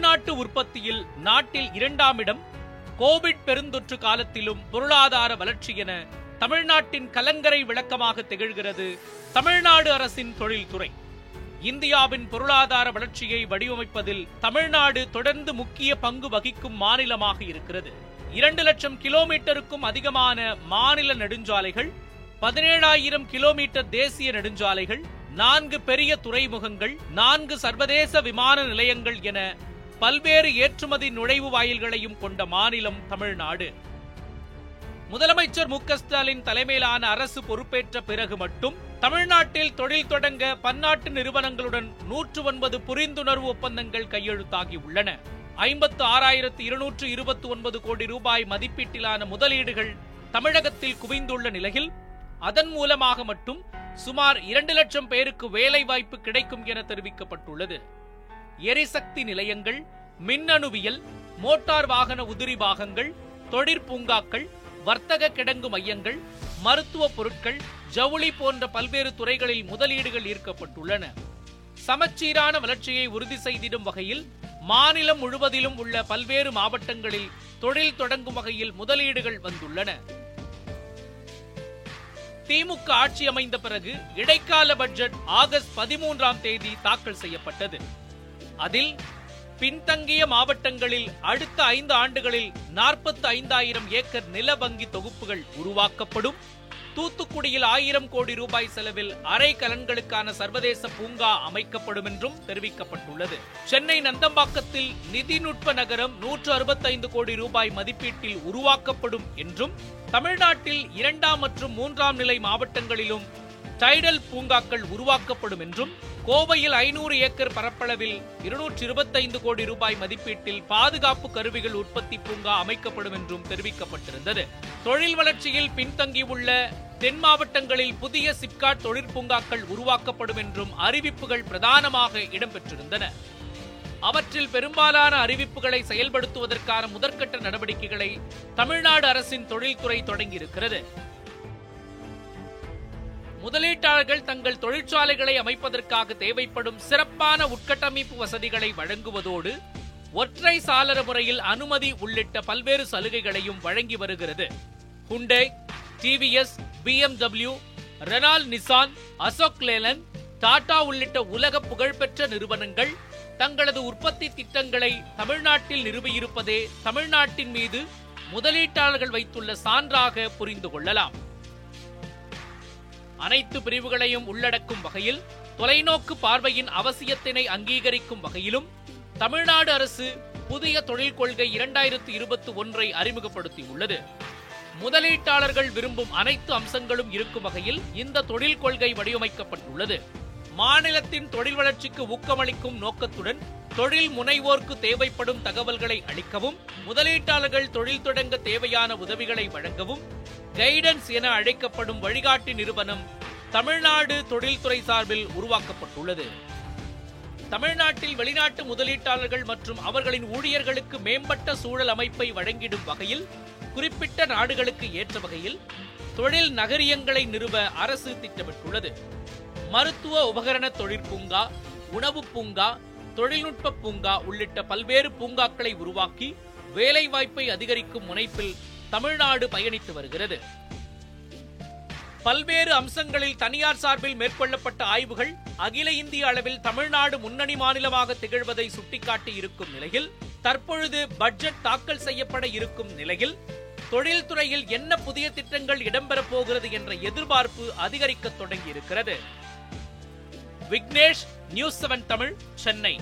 உள்நாட்டு உற்பத்தியில் நாட்டில் இரண்டாம் இடம் கோவிட் பெருந்தொற்று காலத்திலும் பொருளாதார வளர்ச்சி என தமிழ்நாட்டின் கலங்கரை விளக்கமாக திகழ்கிறது தமிழ்நாடு அரசின் தொழில்துறை. இந்தியாவின் பொருளாதார வளர்ச்சியை வடிவமைப்பதில் தமிழ்நாடு தொடர்ந்து முக்கிய பங்கு வகிக்கும் மாநிலமாக இருக்கிறது. இரண்டு லட்சம் கிலோமீட்டருக்கும் அதிகமான மாநில நெடுஞ்சாலைகள் பதினேழாயிரம் கிலோமீட்டர் தேசிய நெடுஞ்சாலைகள் நான்கு பெரிய துறைமுகங்கள் நான்கு சர்வதேச விமான நிலையங்கள் என பல்வேறு ஏற்றுமதி நுழைவு வாயில்களையும் கொண்ட மாநிலம் தமிழ்நாடு. முதலமைச்சர் மு ஸ்டாலின் தலைமையிலான அரசு பொறுப்பேற்ற பிறகு மட்டும் தமிழ்நாட்டில் தொழில் தொடங்க பன்னாட்டு நிறுவனங்களுடன் நூற்று ஒன்பது புரிந்துணர்வு ஒப்பந்தங்கள் கையெழுத்தாகி உள்ளன. ஐம்பத்து ஆறாயிரத்து இருநூற்று இருபத்தி ஒன்பது கோடி ரூபாய் மதிப்பீட்டிலான முதலீடுகள் தமிழகத்தில் குவிந்துள்ள நிலையில் அதன் மூலமாக மட்டும் சுமார் இரண்டு லட்சம் பேருக்கு வேலை வாய்ப்பு கிடைக்கும் என தெரிவிக்கப்பட்டுள்ளது. எரிசக்தி நிலையங்கள் மின்னணுவியல் மோட்டார் வாகன உதிரி பாகங்கள் தொழிற்பூங்காக்கள் வர்த்தக கிடங்கு மையங்கள் மருத்துவ பொருட்கள் ஜவுளி போன்ற பல்வேறு துறைகளில் முதலீடுகள் ஈர்க்கப்பட்டுள்ளன. சமச்சீரான வளர்ச்சியை உறுதி செய்திடும் வகையில் மாநிலம் முழுவதிலும் உள்ள பல்வேறு மாவட்டங்களில் தொழில் தொடங்கும் வகையில் முதலீடுகள் வந்துள்ளன. திமுக ஆட்சி அமைந்த பிறகு இடைக்கால பட்ஜெட் ஆகஸ்ட் பதிமூன்றாம் தேதி தாக்கல் செய்யப்பட்டது. அதில் பின்தங்கிய மாவட்டங்களில் அடுத்த ஐந்து ஆண்டுகளில் நாற்பத்தி ஐந்தாயிரம் ஏக்கர் நில வங்கி தொகுப்புகள் உருவாக்கப்படும். தூத்துக்குடியில் ஆயிரம் கோடி ரூபாய் செலவில் அரை கலன்களுக்கான சர்வதேச பூங்கா அமைக்கப்படும் என்றும் தெரிவிக்கப்பட்டுள்ளது. சென்னை நந்தம்பாக்கத்தில் நிதிநுட்ப நகரம் நூற்று அறுபத்தைந்து கோடி ரூபாய் மதிப்பீட்டில் உருவாக்கப்படும் என்றும் தமிழ்நாட்டில் இரண்டாம் மற்றும் மூன்றாம் நிலை மாவட்டங்களிலும் டைடல் பூங்காக்கள் உருவாக்கப்படும் என்றும் கோவையில் ஐநூறு ஏக்கர் பரப்பளவில் இருநூற்றி இருபத்தைந்து கோடி ரூபாய் மதிப்பீட்டில் பாதுகாப்பு கருவிகள் உற்பத்தி பூங்கா அமைக்கப்படும் என்றும் தெரிவிக்கப்பட்டிருந்தது. தொழில் வளர்ச்சியில் பின்தங்கியுள்ள தென் மாவட்டங்களில் புதிய சிப்காட் தொழிற்பூங்காக்கள் உருவாக்கப்படும் என்றும் அறிவிப்புகள் பிரதானமாக இடம்பெற்றிருந்தன. அவற்றில் பெரும்பாலான அறிவிப்புகளை செயல்படுத்துவதற்கான முதற்கட்ட நடவடிக்கைகளை தமிழ்நாடு அரசின் தொழில்துறை தொடங்கியிருக்கிறது. முதலீட்டாளர்கள் தங்கள் தொழிற்சாலைகளை அமைப்பதற்காக தேவைப்படும் சிறப்பான உட்கட்டமைப்பு வசதிகளை வழங்குவதோடு ஒற்றை சாளர முறையில் அனுமதி உள்ளிட்ட பல்வேறு சலுகைகளையும் வழங்கி வருகிறது. Hyundai TVS BMW Renault Nissan Ashok Leyland Tata உள்ளிட்ட உலக புகழ்பெற்ற நிறுவனங்கள் தங்களது உற்பத்தி திட்டங்களை தமிழ்நாட்டில் நிறுவியிருப்பதே தமிழ்நாட்டின் மீது முதலீட்டாளர்கள் வைத்துள்ள சான்றாக புரிந்து கொள்ளலாம். அனைத்து பிரிவுகளையும் உள்ளடக்கும் வகையில் தொலைநோக்கு பார்வையின் அவசியத்தினை அங்கீகரிக்கும் வகையிலும் தமிழ்நாடு அரசு புதிய தொழில் கொள்கை இரண்டாயிரத்து இருபத்தி ஒன்றை அறிமுகப்படுத்தியுள்ளது. முதலீட்டாளர்கள் விரும்பும் அனைத்து அம்சங்களும் இருக்கும் வகையில் இந்த தொழில் கொள்கை வடிவமைக்கப்பட்டுள்ளது. மாநிலத்தின் தொழில் வளர்ச்சிக்கு ஊக்கமளிக்கும் நோக்கத்துடன் தொழில் முனைவோர்க்கு தேவைப்படும் தகவல்களை அளிக்கவும் முதலீட்டாளர்கள் தொழில் தொடங்க தேவையான உதவிகளை வழங்கவும் கைடன்ஸ் என அழைக்கப்படும் வழிகாட்டி நிறுவனம் தமிழ்நாடு தொழில்துறை சார்பில் உருவாக்கப்பட்டுள்ளது. தமிழ்நாட்டில் வெளிநாட்டு முதலீட்டாளர்கள் மற்றும் அவர்களின் ஊழியர்களுக்கு மேம்பட்ட சூழல் அமைப்பை வழங்கிடும் வகையில் குறிப்பிட்ட நாடுகளுக்கு ஏற்ற வகையில் தொழில் நகரியங்களை நிறுவ அரசு திட்டமிட்டுள்ளது. மருத்துவ உபகரண தொழிற்பூங்கா உணவு பூங்கா தொழில்நுட்ப பூங்கா உள்ளிட்ட பல்வேறு பூங்காக்களை உருவாக்கி வேலைவாய்ப்பை அதிகரிக்கும் முனைப்பில் தமிழ்நாடு பயணித்து வருகிறது. பல்வேறு அம்சங்களில் தனியார் சார்பில் மேற்கொள்ளப்பட்ட ஆய்வுகள் அகில இந்திய அளவில் தமிழ்நாடு முன்னணி மாநிலமாக திகழ்வதை சுட்டிக்காட்டி இருக்கும் நிலையில் தற்பொழுது பட்ஜெட் தாக்கல் செய்யப்பட இருக்கும் நிலையில் தொழில்துறையில் என்ன புதிய திட்டங்கள் இடம்பெறப் போகிறது என்ற எதிர்பார்ப்பு அதிகரிக்க தொடங்கியிருக்கிறது. Vignesh news seven Tamil Chennai.